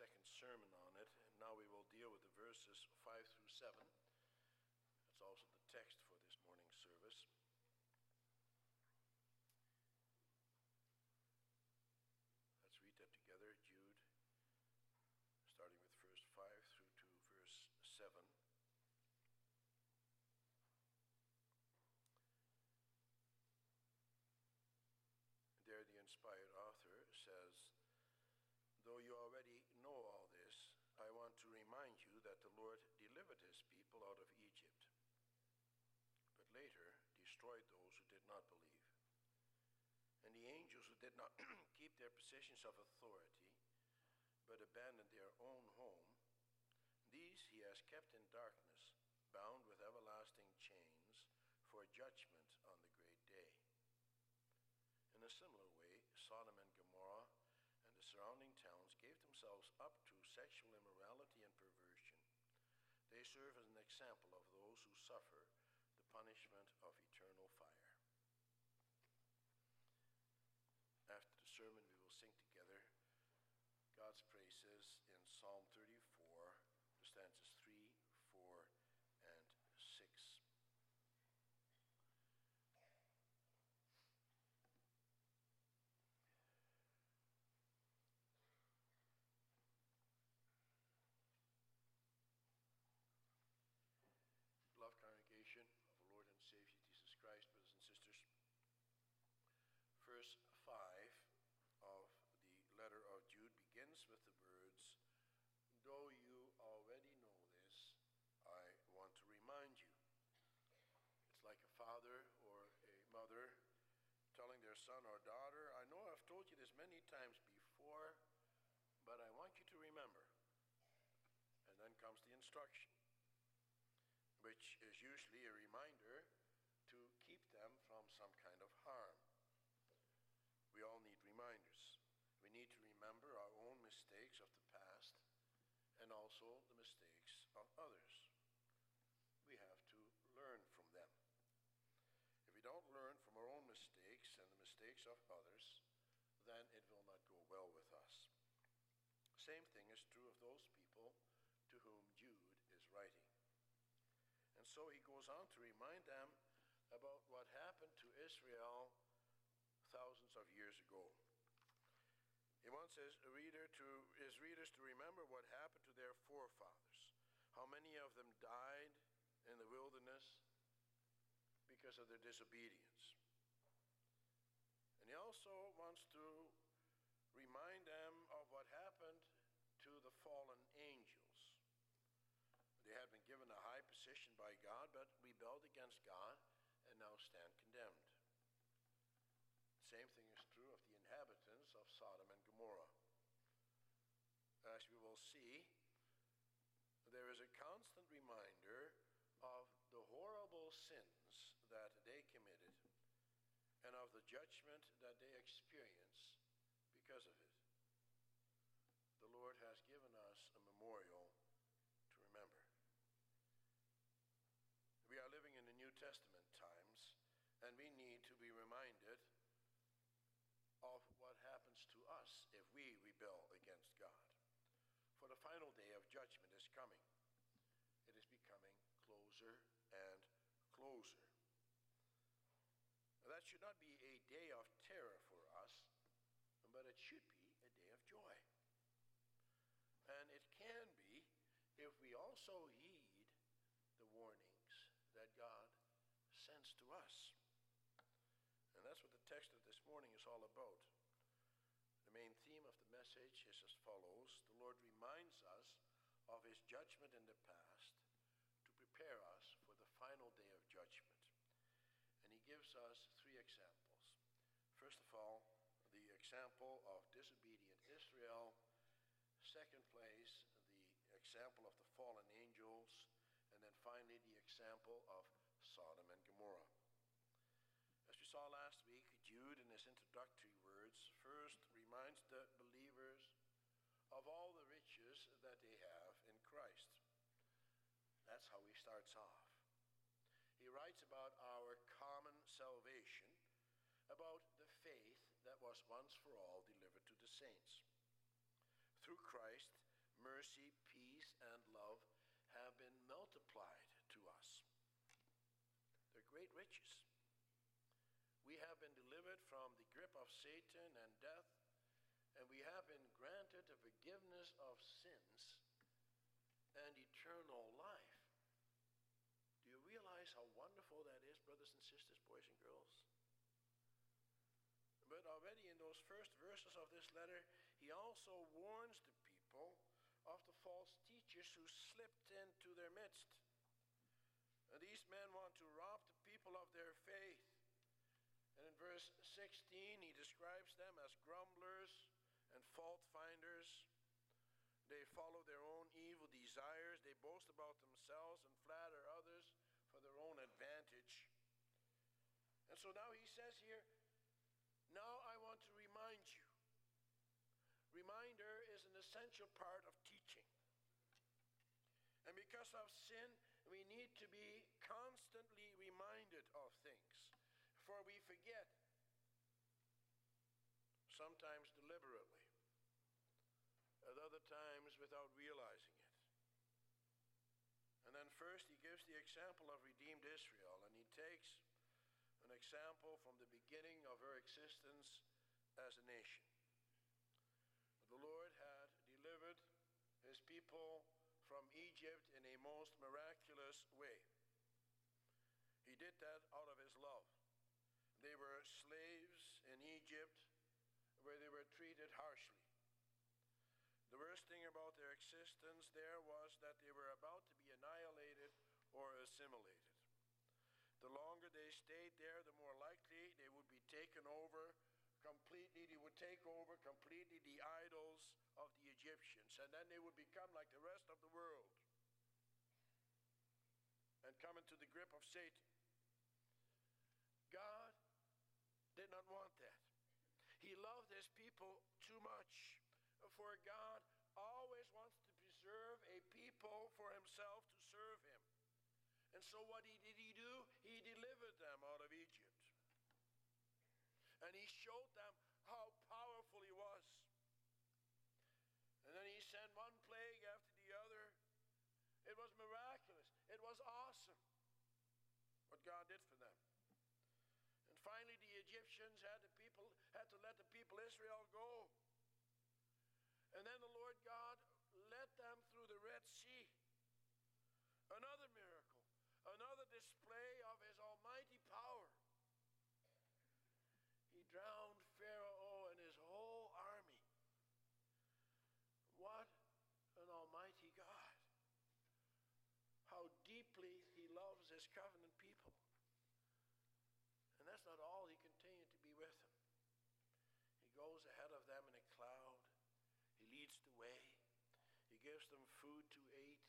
second sermon on it, and now we will deal with the verses 5 through 7. That's also the text for this morning's service. Let's read that together, Jude, starting with verse 5 through to verse 7. There, the inspired author says, Though you already know all this, I want to remind you that the Lord delivered his people out of Egypt, but later destroyed those who did not believe. And the angels who did not keep their positions of authority, but abandoned their own home, these he has kept in darkness, bound with everlasting chains for judgment on the great day. In a similar way, Sodom and Gomorrah and the surrounding towns gave themselves up to sexual immorality and perversion. They serve as an example of those who suffer the punishment of eternal fire. After the sermon, we will sing together God's praises in Psalm 34, the stanzas 3, 4, and 6. Beloved congregation of our Lord and Savior Jesus Christ, brothers and sisters, verse 5 of the letter of Jude begins with the words, Though you already know this, I want to remind you. It's like a father or a mother telling their son or daughter, I know I've told you this many times before, but I want you to remember. And then which is usually a reminder to keep them from some kind of harm. We all need reminders. We need to remember our own mistakes of the past and also the mistakes of others. We have to learn from them. If we don't learn from our own mistakes and the mistakes of others, then it will not go well with us. Same thing is true of those people to whom Jude is writing. And so he goes on to remind them about what happened to Israel thousands of years ago. He wants his, reader to, his readers to remember what happened to their forefathers, how many of them died in the wilderness because of their disobedience. And he also wants to remind them of what happened to the fallen angels they had been given a high position by God, but rebelled against God and now stand condemned. The same thing is true of the inhabitants of Sodom and Gomorrah. As we will see, there is a constant reminder of the horrible sins that they committed and of the judgment that they experience because of it. The Lord has given us a memorial to remember. We are living in the New Testament times, and we need to be reminded of what happens to us if we rebel against God. For the final day of judgment is coming. It is becoming closer and closer. Now, that should not be a day of terror for us, but it should be a day of joy. And it can be if we also heed the warnings that God sends to us. And that's what the text of this morning is all about. The main theme of the message is as follows The Lord reminds us of his judgment in the past to prepare us for the final day of judgment. And he gives us three examples. First of all, the example of disobedient Israel. Second place, the example of the fallen angels. And then finally, the example of Sodom and Gomorrah. As we saw last week, Jude, in his introductory words, first reminds the believers of all the riches that they have in Christ. That's how he starts off. He writes about our common salvation, about the faith that was once for all delivered to the saints. Through Christ, mercy, peace, and love have been multiplied to us. They're great riches. We have been delivered from the grip of Satan and death, and we have been granted the forgiveness of sins and eternal life. Do you realize how wonderful that is, brothers and sisters, boys and girls? But already in those first verses of this letter, he also warns the people of the false teachers who slipped into their midst. And these men want to rob the people of their faith. And in verse 16, he describes them as grumblers and fault finders. They follow their own evil desires. They boast about themselves and flatter others for their own advantage. And so now he says here, now I want to remind you. Reminder is an essential part of teaching. And because of sin, we need to be constantly reminded of things, for we forget, sometimes deliberately, at other times without realizing it. And then first he gives the example of redeemed Israel, and he takes an example from the beginning of her existence as a nation. The Lord had delivered his people from Egypt in a most miraculous way. He did that out of his love. They were slaves in Egypt where they were treated harshly. The worst thing about their existence there was that they were about to be annihilated or assimilated. The longer they stayed there, the more likely they would be taken over completely. They would take over completely the idols of the Egyptians, and then they would become like the rest of the world and come into the grip of Satan. God did not want that. He loved his people too much. For God always wants to preserve a people for himself to serve him. And so what he, did he do? He delivered them out of Egypt. And he showed them how powerful he was. And then he sent one plague after the other. It was miraculous. It was awesome what God did for them. And finally Egyptians had the people had to let the people Israel go. And then the Lord God led them through the Red Sea. Another miracle another display of his almighty power. He drowned Pharaoh and his whole army. What an almighty God. How deeply he loves his covenant people. And that's not all, he continued to be with them. He goes ahead of them in a cloud, he leads the way, he gives them food to eat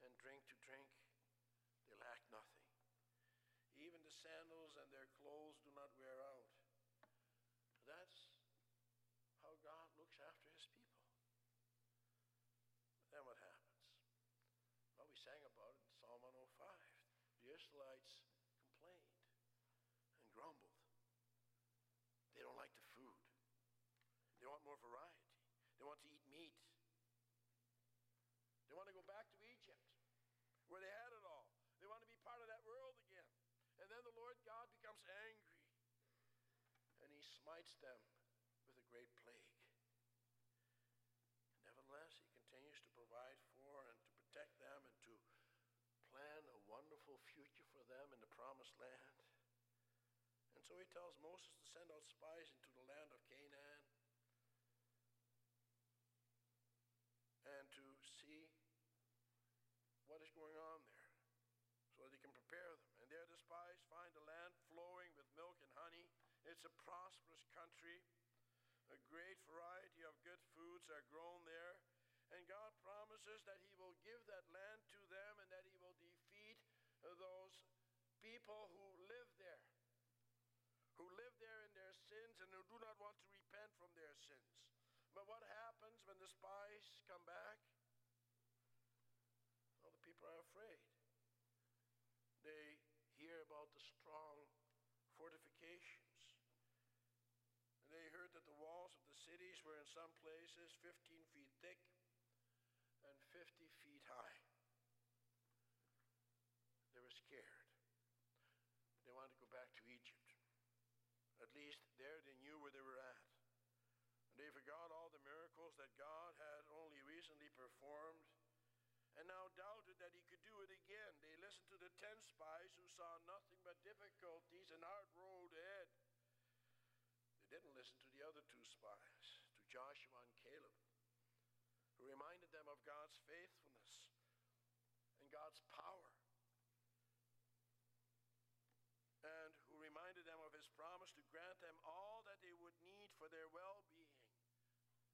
and drink to drink. They lack nothing. Even the sandals and their clothes do not wear out. That's how God looks after his people. But then what happens? Well, we sang about it in Psalm 105. The Israelites complained and grumbled. They don't like the food. They want more variety. They want to eat meat. They want to go back to Egypt where they had it all. They want to be part of that world again. And then the Lord God becomes angry and he smites them with a great plague. Nevertheless, he continues to provide for and to protect them and to plan a wonderful future for them in the promised land. And so he tells Moses to send out spies into the land of Canaan and to see what is going on there so that he can prepare them. And there the spies find a land flowing with milk and honey. It's a. A great variety of good foods are grown there. And God promises that he will give that land to them and that he will defeat those people who live there, who live there in their sins and who do not want to repent from their sins. But what happens when the spies come back? alleys were in some places 15 feet thick and 50 feet high. They were scared. They wanted to go back to Egypt. At least there they knew where they were at. And they forgot all the miracles that God had only recently performed and now doubted that he could do it again. They listened to the ten spies who saw nothing but difficulties and hard road ahead. They didn't listen to the other two spies. Joshua and Caleb, who reminded them of God's faithfulness and God's power. And who reminded them of his promise to grant them all that they would need for their well being,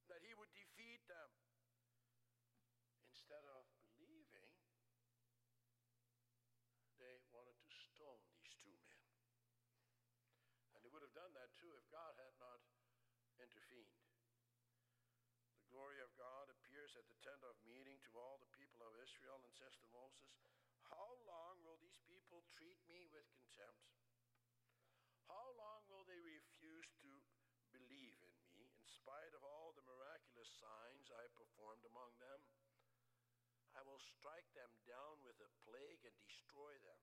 that he would defeat them. Instead of believing, they wanted to stone these two men. And they would have done that too if God had not intervened. The glory of God appears at the tent of meeting to all the people of Israel and says to Moses, How long will these people treat How long will they refuse to believe in me in spite of all the miraculous signs I performed among them? I will strike them down with a plague and destroy them.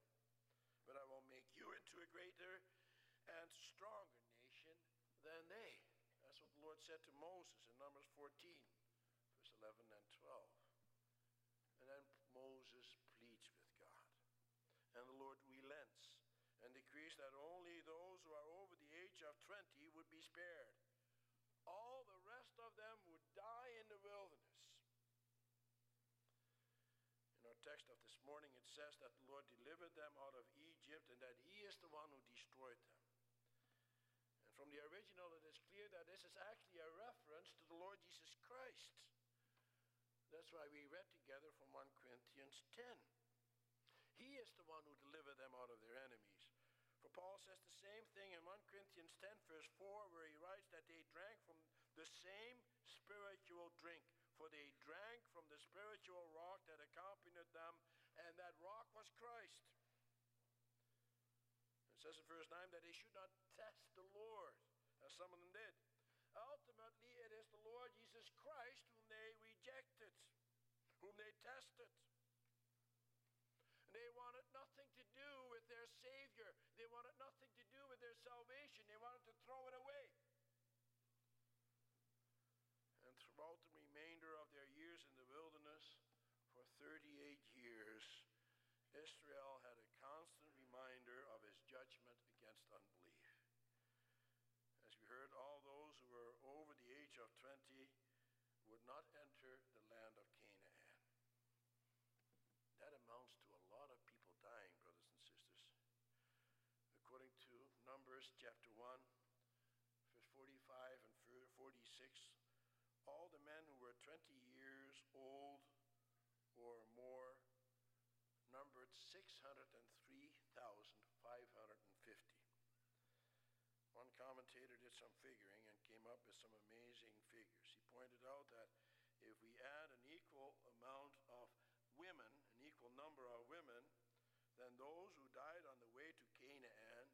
But I will make you into a greater and stronger nation than they. That's what the Lord said to Moses in Numbers 14, verse 11 and 12. And then Moses pleads with God. And the Lord relents and decrees that only those who are over the age of 20 would be spared. All the rest of them would die in the wilderness In our text of this morning, it says that the Lord delivered them out of Egypt and that He is the one who destroyed them. And from the original, it is clear that this is actually a reference to the Lord Jesus Christ. That's why we read together from 1 Corinthians 10. He is the one who delivered them out of their enemies. Paul says the same thing in 1 Corinthians 10, verse 4, where he writes that they drank from the same spiritual drink for they drank from the spiritual rock that accompanied them, and that rock was Christ. It says in verse 9 that they should not test the Lord, as some of them did. Ultimately, it is the Lord Jesus Christ whom they rejected, whom they tested. And they wanted nothing to do with their Savior. They wanted nothing to do with their salvation. They wanted to throw it away. And throughout the remainder of their years in the wilderness, for 38 years, Israel had a constant reminder of his judgment against unbelief. As we heard, all those who were over the age of 20 would not enter the land of Canaan. That amounts to a lot of people dying, brothers and sisters. According to Numbers chapter 1, verse 45 and 46, all the men who were 20 years old or more numbered 603,550. One commentator did some figuring and came up with some amazing figures. Pointed out that if we add an equal amount of women, an equal number of women, then those who died on the way to Canaan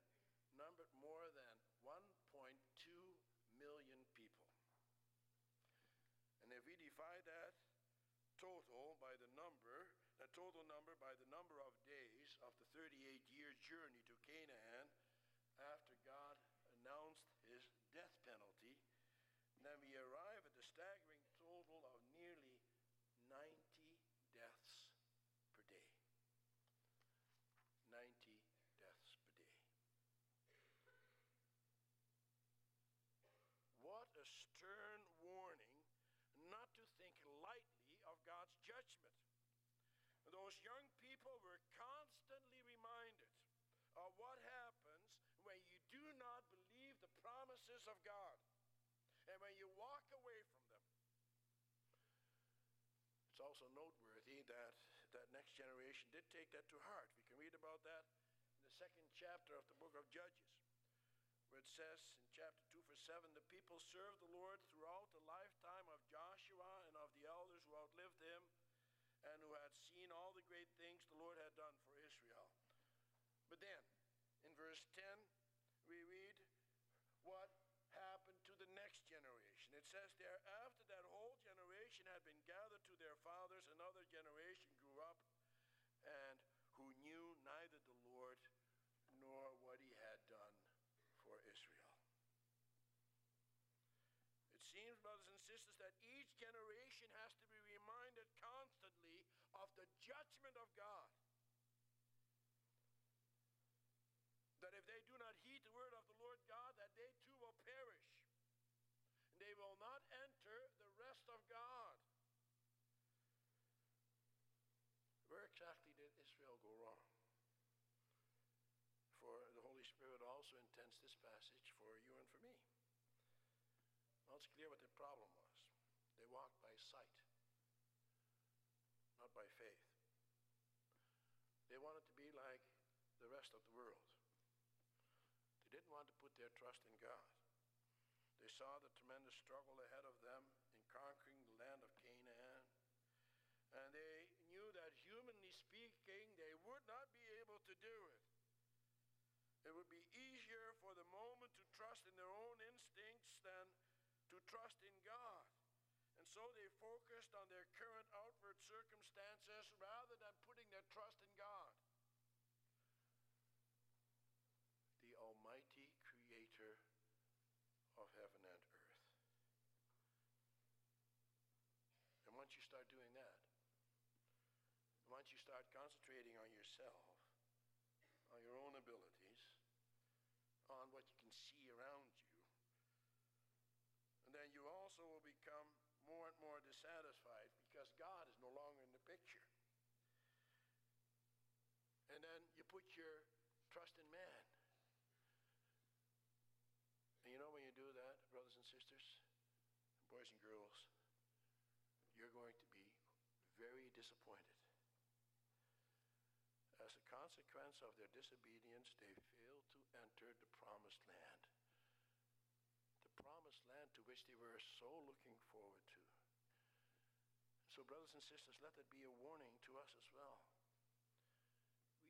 numbered more than 1.2 million people. And if we divide that total by the number, the total number by the number of days of the 38 year journey to Canaan after God announced his death penalty, then we arrive at the staggering total of nearly 90 deaths per day. 90 deaths per day. What a stern warning not to think lightly of God's judgment. Those young people were constantly reminded of what happens when you do not believe the promises of God and when you walk away from them. It's also noteworthy that that next generation did take that to heart. We can read about that in the second chapter of the book of Judges it says in chapter 2, verse 7 the people served the Lord throughout the lifetime of Joshua and of the elders who outlived him and who had seen all the great things the Lord had done for Israel. But then, in verse 10, we read what happened to the next generation. It says there, after that whole generation had been gathered to their fathers, another generation grew up and who knew neither the Lord nor what he had done for Israel. Brothers and sisters, that each generation has to be reminded constantly of the judgment of God. That if they do not heed the word of the Lord God, that they too will perish. And they will not enter the rest of God. Where exactly did Israel go wrong? For the Holy Spirit also intends this passage for you and for me. Well, it's clear what the problem was. They walked by sight, not by faith. They wanted to be like the rest of the world. They didn't want to put their trust in God. They saw the tremendous struggle ahead of them in conquering the land of Canaan. And they knew that humanly speaking, they would not be able to do it. It would be easier for the moment to trust in their own instincts than trust in God. And so they focused on their current outward circumstances rather than putting their trust in God. The Almighty Creator of heaven and earth. And once you start doing that, once you start concentrating on yourself, on your own abilities, on what you can see around you, and then you will become more and more dissatisfied because God is no longer in the picture. And then you put your trust in man. And you know when you do that, brothers and sisters, boys and girls, you're going to be very disappointed. As a consequence of their disobedience, they failed to enter the promised land. The promised land to which they were so looking forward to. So, brothers and sisters, let that be a warning to us as well.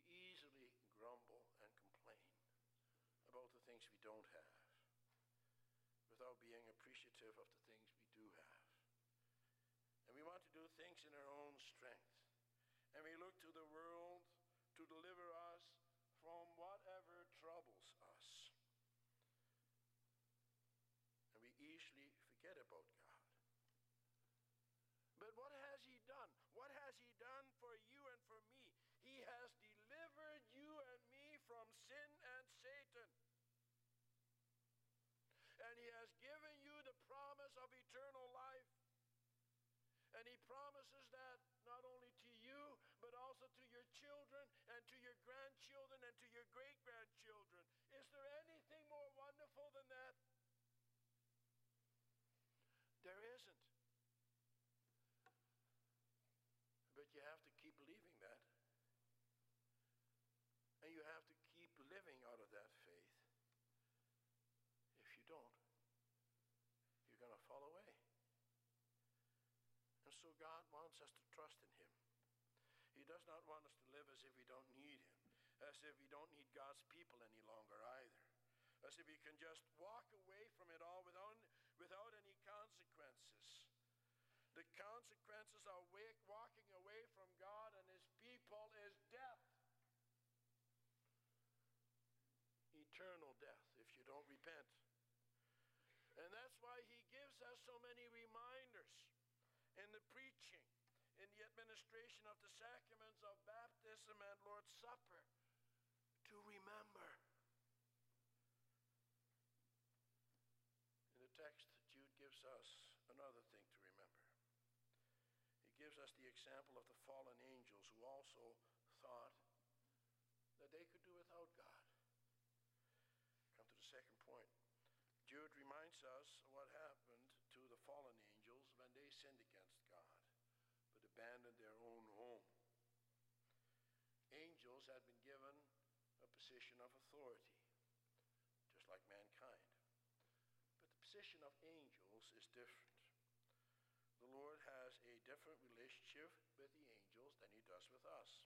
We easily grumble and complain about the things we don't have without being appreciative of the things we do have. And we want to do things in our own strength. And we look to the world to deliver us from whatever troubles us. And we easily forget about God. But what has He done? What has He done for you and for me? He has delivered you and me from sin and Satan. And He has given you the promise of eternal life. And He promises that not only to you, but also to your children and to your grandchildren and to your great grandchildren. Is there anything more wonderful than that? There isn't. But you have to keep believing that. And you have to keep living out of that faith. If you don't, you're going to fall away. And so God wants us to trust in Him. He does not want us to live as if we don't need Him, as if we don't need God's people any longer either, as if we can just walk away from it all without, without any consequences. The consequences of walking away from God and His people is death. Eternal death if you don't repent. And that's why He gives us so many reminders in the preaching, in the administration of the sacraments of baptism and Lord's Supper to remember. In the text, Jude gives us another thing to remember. He gives us the example of the fallen angels who also thought that they could do without God. Come to the second point. Jude reminds us what happened to the fallen angels when they sinned against God, but abandoned their own home. Angels had been position of authority, just like mankind. But the position of angels is different. The Lord has a different relationship with the angels than he does with us.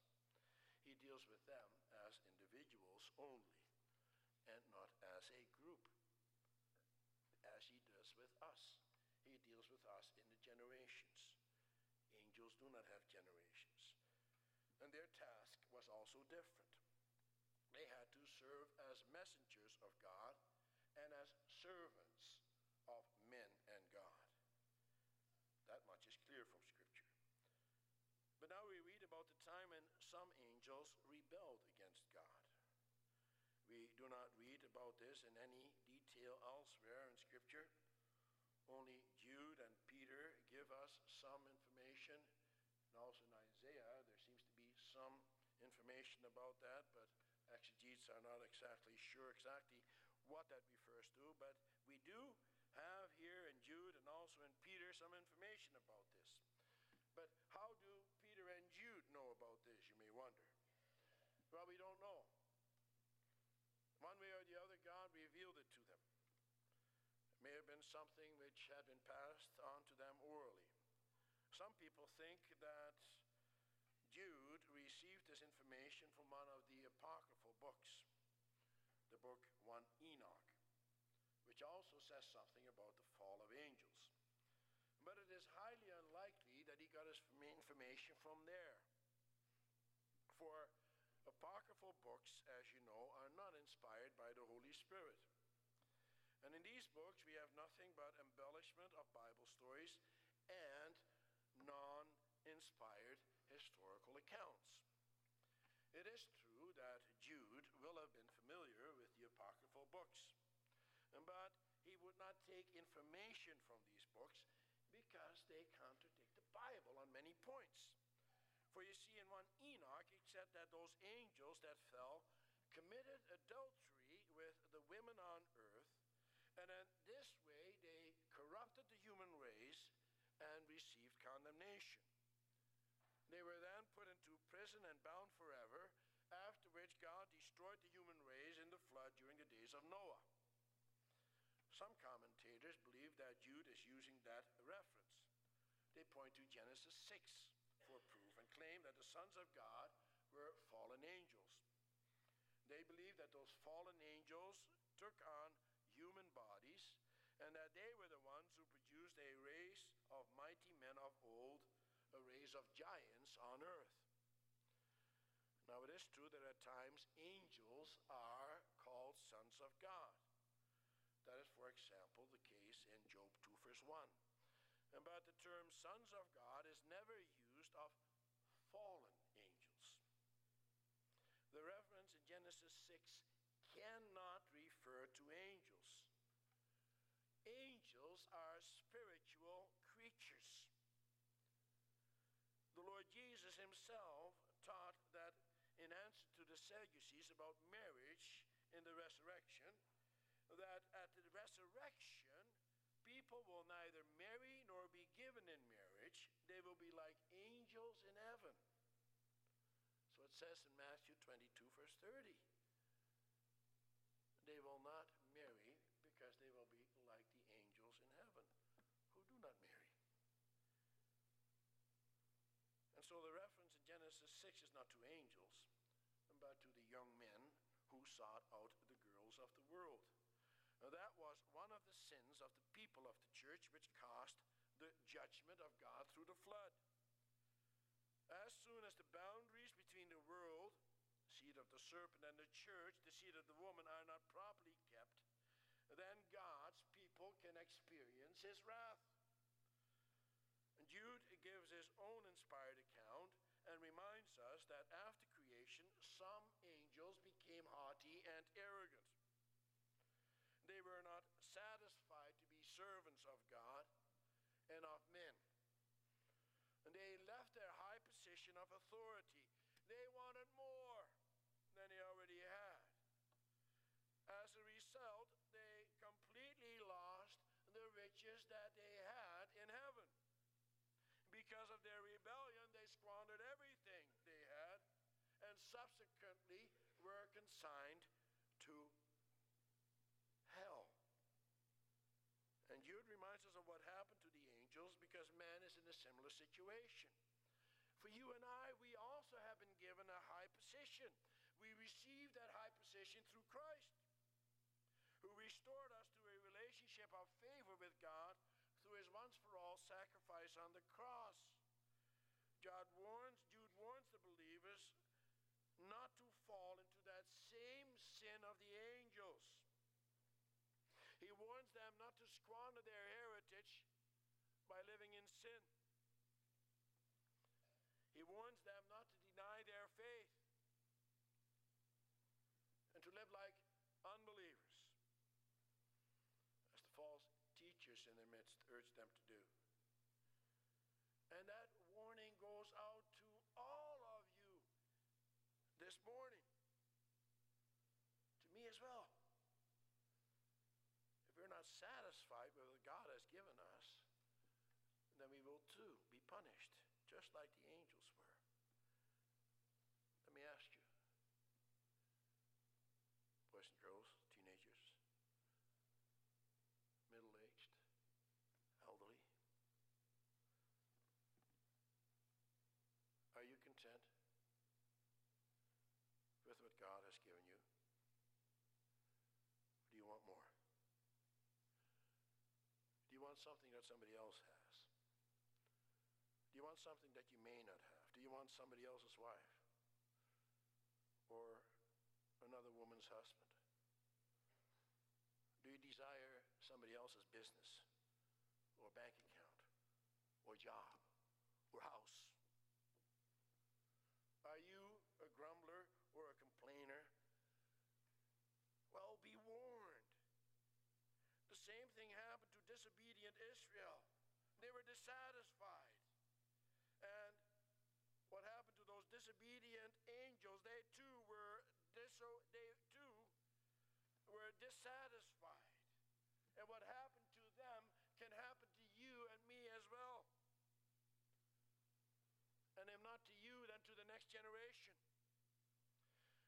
He deals with them as individuals only and not as a group as he does with us. He deals with us in the generations. Angels do not have generations. And their task was also different. of God and as servants of men and God. That much is clear from Scripture. But now we read about the time when some angels rebelled against God. We do not read about this in any detail elsewhere in Scripture. Only Jude and Peter give us some information. And also in Isaiah, there seems to be some information about that, but exegetes are not exactly sure exactly what that refers to. But we do have here in Jude and also in Peter some information about this. But how do Peter and Jude know about this, you may wonder? Well, we don't know. One way or the other, God revealed it to them. It may have been something which had been passed on to them orally. Some people think that Jude received this information from one of the apocryphal books, the book 1 Enoch, which also says something about the fall of angels. But it is highly unlikely that he got his information from there. For apocryphal books, as you know, are not inspired by the Holy Spirit. And in these books, we have nothing but embellishment of Bible stories and non inspired historical accounts. It is true that Jude will have been familiar with the apocryphal books, but he would not take information from these books because they contradict the Bible on many points. For you see, in 1 Enoch, it said that those angels that fell committed adultery with the women on earth, and in this way they corrupted the human race and received condemnation. They were then put into prison and bound forever, after which God destroyed the human race in the flood during the days of Noah. Some commentators believe that Jude is using that reference. They point to Genesis 6 for proof and claim that the sons of God were fallen angels. They believe that those fallen angels took on human bodies and that they were the ones who produced a race of mighty men of old, a race of giants on earth. Now, it is true that at times angels are called sons of God. That is, for example, the case in Job 2, verse 1. But the term sons of God is never used of fallen angels. The reference in Genesis 6 cannot refer to angels. Angels are spiritual creatures. The Lord Jesus himself taught that in answer to the Sadducees about marriage in the resurrection, that at the resurrection, people will neither marry nor be given in marriage. They will be like angels in heaven. So it says in Matthew 22, verse 30. They will not marry because they will be like the angels in heaven who do not marry. And so the reference in Genesis 6 is not to angels, but to the young men who sought out the girls of the world. Now, that was one of the sins of the people of the church which caused the judgment of God through the flood. As soon as the boundaries between the world, seed of the serpent, and the church, the seed of the woman, are not properly kept, then God's people can experience his wrath. And Jude gives his own inspired account and reminds us that after creation, some angels became haughty and arrogant. They were not satisfied to be servants of God and of men. And they left their high position of authority. They wanted more than they already had. As a result, they completely lost the riches that they had in heaven. Because of their rebellion, they squandered everything they had and subsequently were consigned to hell. And Jude reminds us of what happened to the angels because man is in a similar situation. For you and I, we also have been given a high position. We received that high position through Christ, who restored us to a relationship of favor with God through his once for all sacrifice on the cross. God warns fall into that same sin of the angels. He warns them not to squander their heritage by living in sin. He warns them not to deny their faith and to live like unbelievers, as the false teachers in their midst urge them to do. Boys and girls, teenagers, middle aged, elderly, are you content with what God has given you? Or do you want more? Do you want something that somebody else has? Do you want something that you may not have? Do you want somebody else's wife? Or another woman's husband? Do you desire somebody else's business or bank account or job or house? Are you a grumbler or a complainer? Well, be warned. The same thing happened to disobedient Israel. They were dissatisfied. And what happened to those disobedient angels? They too were diso- they too were dissatisfied. And what happened to them can happen to you and me as well. And if not to you, then to the next generation.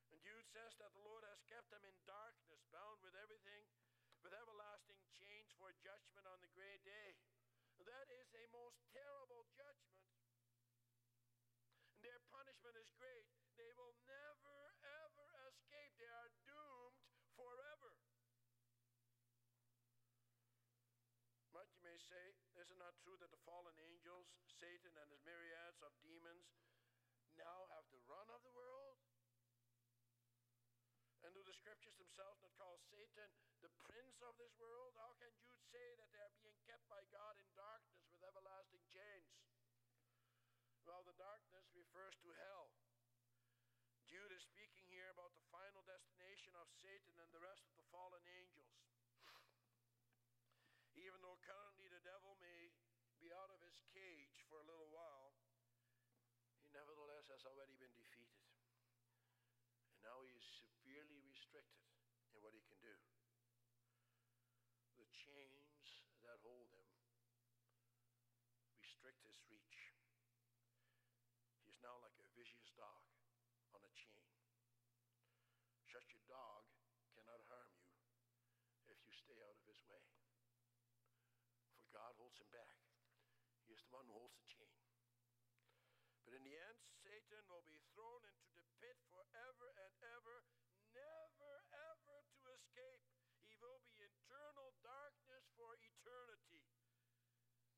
And Jude says that the Lord has kept them in darkness, bound with everything, with everlasting chains for judgment on the great day. That is a most terrible judgment. Their punishment is great. They will never, ever escape. They are doomed forever. But you may say, is it not true that the fallen angels, Satan and his myriads of demons, now have the run of the world? And do the scriptures themselves not call Satan the prince of this world? How can Jude say that they are being kept by God in darkness with everlasting chains? Well, the darkness refers to hell. Jude is speaking here about the final destination of Satan and the rest of the fallen angels. Even though currently the devil may be out of his cage for a little while, he nevertheless has already been defeated. And now he is severely restricted in what he can do. The chains that hold him restrict his reach. He is now like a vicious dog on a chain. Such a dog cannot harm you if you stay out of his way. For God holds him back. He is the one who holds the chain. But in the end, Satan will be thrown into the pit forever and ever, never ever to escape. He will be eternal darkness for eternity.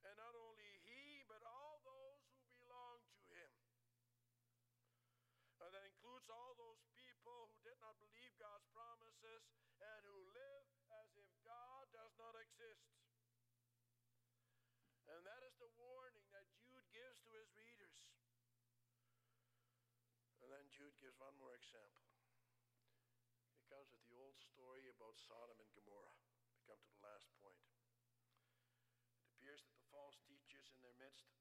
And not only he, but all those who belong to him. And that includes all those people who did not believe God's promises and who live as if God does not exist. And that is the warning that Jude gives to his readers. And one more example. It comes with the old story about Sodom and Gomorrah. We come to the last point. It appears that the false teachers in their midst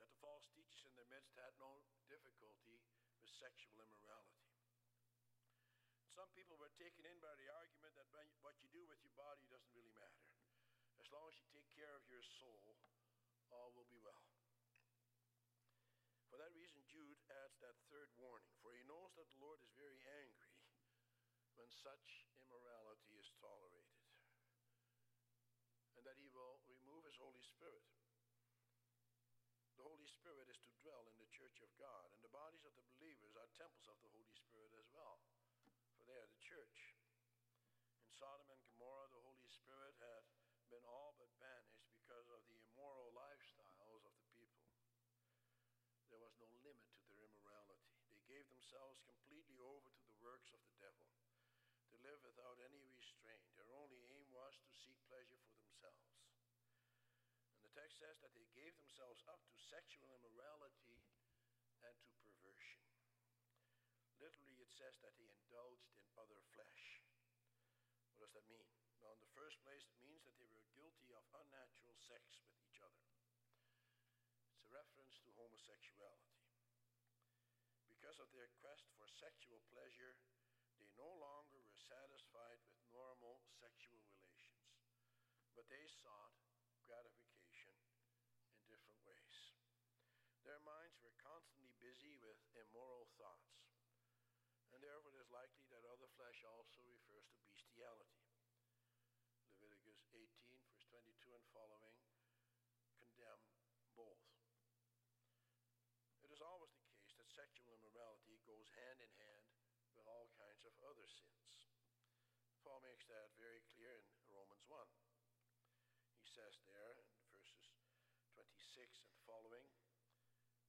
that the false teachers in their midst had no difficulty with sexual immorality. Some people were taken in by the argument that what you do with your body doesn't really matter. As long as you take care of your soul, all will be well. For that reason, Jude adds that third warning, for he knows that the Lord is very angry when such immorality is tolerated, and that he will remove his Holy Spirit. The Holy Spirit is to dwell in the church of God, and the bodies of the believers are temples of the Holy Spirit as well, for they are the church. In Sodom and Gomorrah, the Holy Spirit had been all but banished because of the immoral lifestyles of the people. There was no limit to their immorality. They gave themselves completely over to the works of the devil, to live without any restraint. Their only aim was to seek pleasure for themselves. And the text says that they gave themselves up to sexual immorality and to perversion. Literally, it says that they indulged in other flesh. What does that mean? Well, in the first place, it means that they were guilty of unnatural sex with each other. It's a reference to homosexuality. Of their quest for sexual pleasure, they no longer were satisfied with normal sexual relations, but they sought gratification in different ways. Their minds were constantly busy with immoral thoughts, and therefore it is likely that other flesh also refers to bestiality. Leviticus 18, verse 22 and following condemn both. It is always the case that sexual immorality goes hand in hand with all kinds of other sins. Paul makes very clear in Romans 1. He says there in verses 26 and following,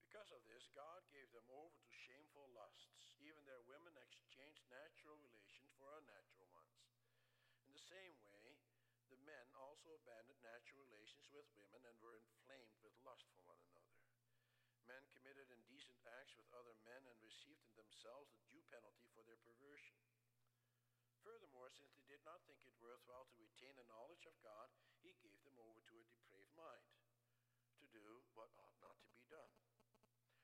because of this, God gave them over to shameful lusts. Even their women exchanged natural relations for unnatural ones. In the same way, the men also abandoned natural relations with women and were inflamed with lust for one another. Men committed indecent acts with other men and received in themselves the due penalty. Furthermore, since they did not think it worthwhile to retain the knowledge of God, he gave them over to a depraved mind, to do what ought not to be done.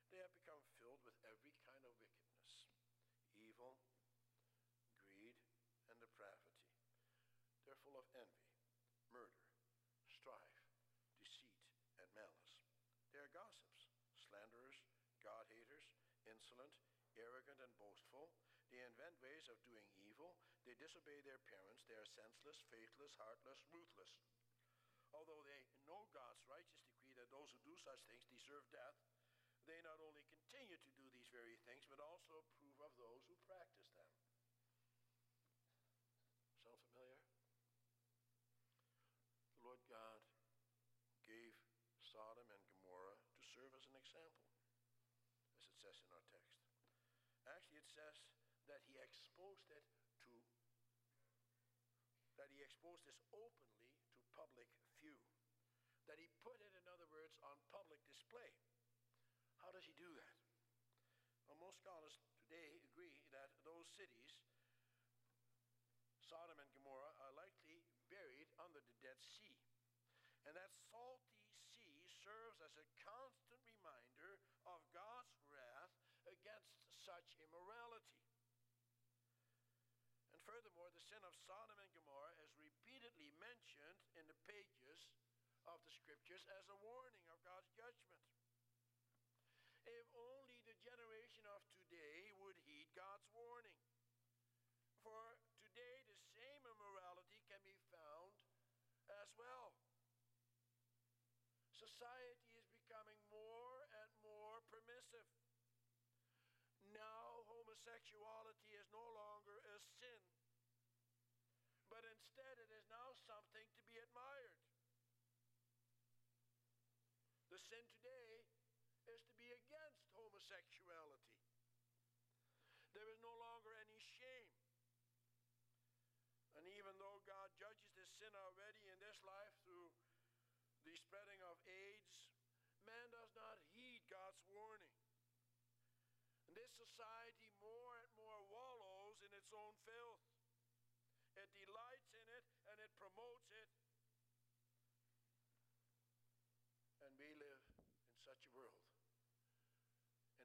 They have become filled with every kind of wickedness, evil, greed, and depravity. They're full of envy, murder, strife, deceit, and malice. They are gossips, slanderers, God haters, insolent, arrogant, and boastful. They invent ways of doing disobey their parents. They are senseless, faithless, heartless, ruthless. Although they know God's righteous decree that those who do such things deserve death, they not only continue to do these very things, but also approve of those who practice them. Sound familiar? The Lord God gave Sodom and Gomorrah to serve as an example, as it says in our text. Actually, it says that he exposed it he exposed this openly to public view. That he put it, in other words, on public display. How does he do that? Well, most scholars today agree that those cities, Sodom and Gomorrah, are likely buried under the Dead Sea. And that salty sea serves as a constant reminder of God's wrath against such immorality. And furthermore, the sin of Sodom and Gomorrah is repeatedly mentioned in the pages of the scriptures as a warning of God's judgment. If only the generation of today would heed God's warning. For today, the same immorality can be found as well. Society is becoming more and more permissive. Now, homosexuality is no longer a sin, but instead, it is now something to be admired. The sin today is to be against homosexuality. There is no longer any shame. And even though God judges this sin already in this life through the spreading of AIDS, man does not heed God's warning. And this society more and more wallows in its own filth. It delights in it and it promotes it. And we live in such a world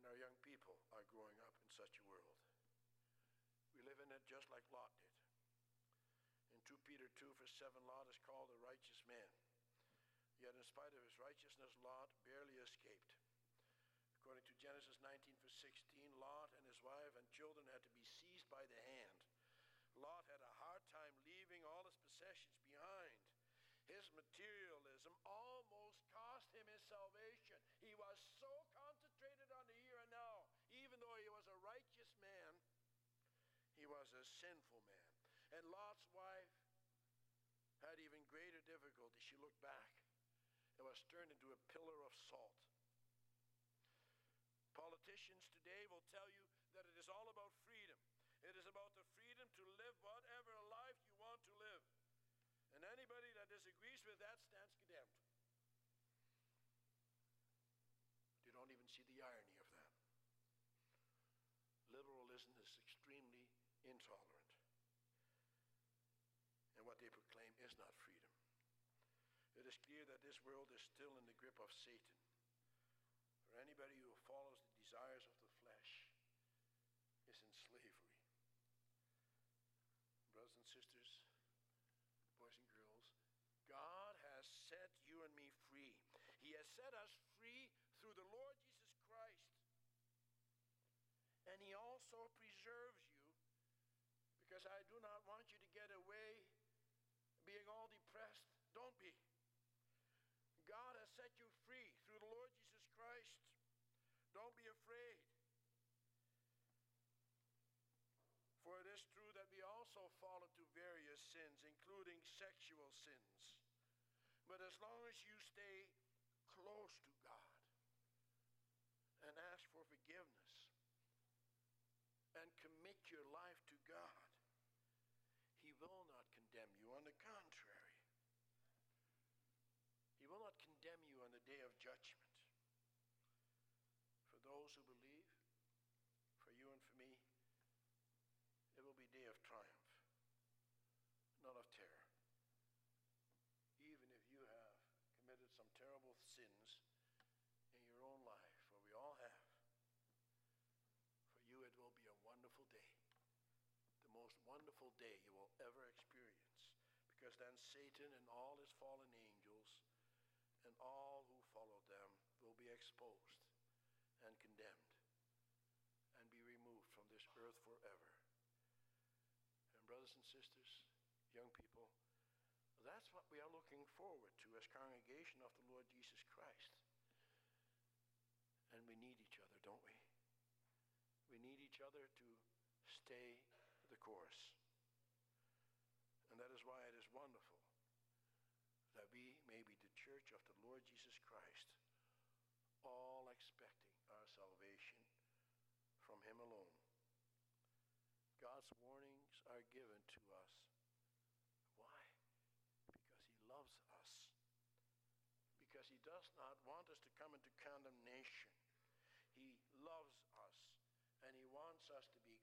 and our young people are growing up in such a world. We live in it just like Lot did. In 2 Peter 2, verse 7, Lot is called a righteous man. Yet, in spite of his righteousness, Lot barely escaped. According to Genesis 19, verse 16, Lot and his wife and children had to be seized by the hand. Lot had a hard time leaving all his possessions behind. His materialism almost cost him his salvation. looked back and was turned into a pillar of salt. Politicians today will tell you that it is all about freedom. It is about the freedom to live whatever life you want to live. And anybody that disagrees with that stands condemned. You don't even see the irony of that. Liberalism is extremely intolerant. And what they proclaim is not freedom. It is clear that this world is still in the grip of Satan. For anybody who follows the desires of the flesh is in slavery. Brothers and sisters, boys and girls, God has set you and me free. He has set us free through the Lord Jesus Christ. And He also preserves you because I do not want you to get away being all depressed. Don't be. God has set you free through the Lord Jesus Christ. Don't be afraid. For it is true that we also fall into various sins, including sexual sins. But as long as you stay close to God and ask for forgiveness and commit your life to God, He will not condemn you. On the contrary, He will not condemn you on the day of judgment. For those who believe, for you and for me, it will be day of triumph, not of terror. Even if you have committed some terrible sins in your own life, for we all have, for you it will be a wonderful day. The most wonderful day you will ever experience. Because then Satan and all his fallen angels and all who followed them will be exposed and condemned and be removed from this earth forever And, brothers and sisters, young people, that's what we are looking forward to as congregation of the Lord Jesus Christ. And we need each other, don't we? We need each other to stay course. And that is why it is wonderful that we may be the church of the Lord Jesus Christ, all expecting our salvation from him alone. God's warnings are given to us. Why? Because he loves us. Because he does not want us to come into condemnation. He loves us, and he wants us to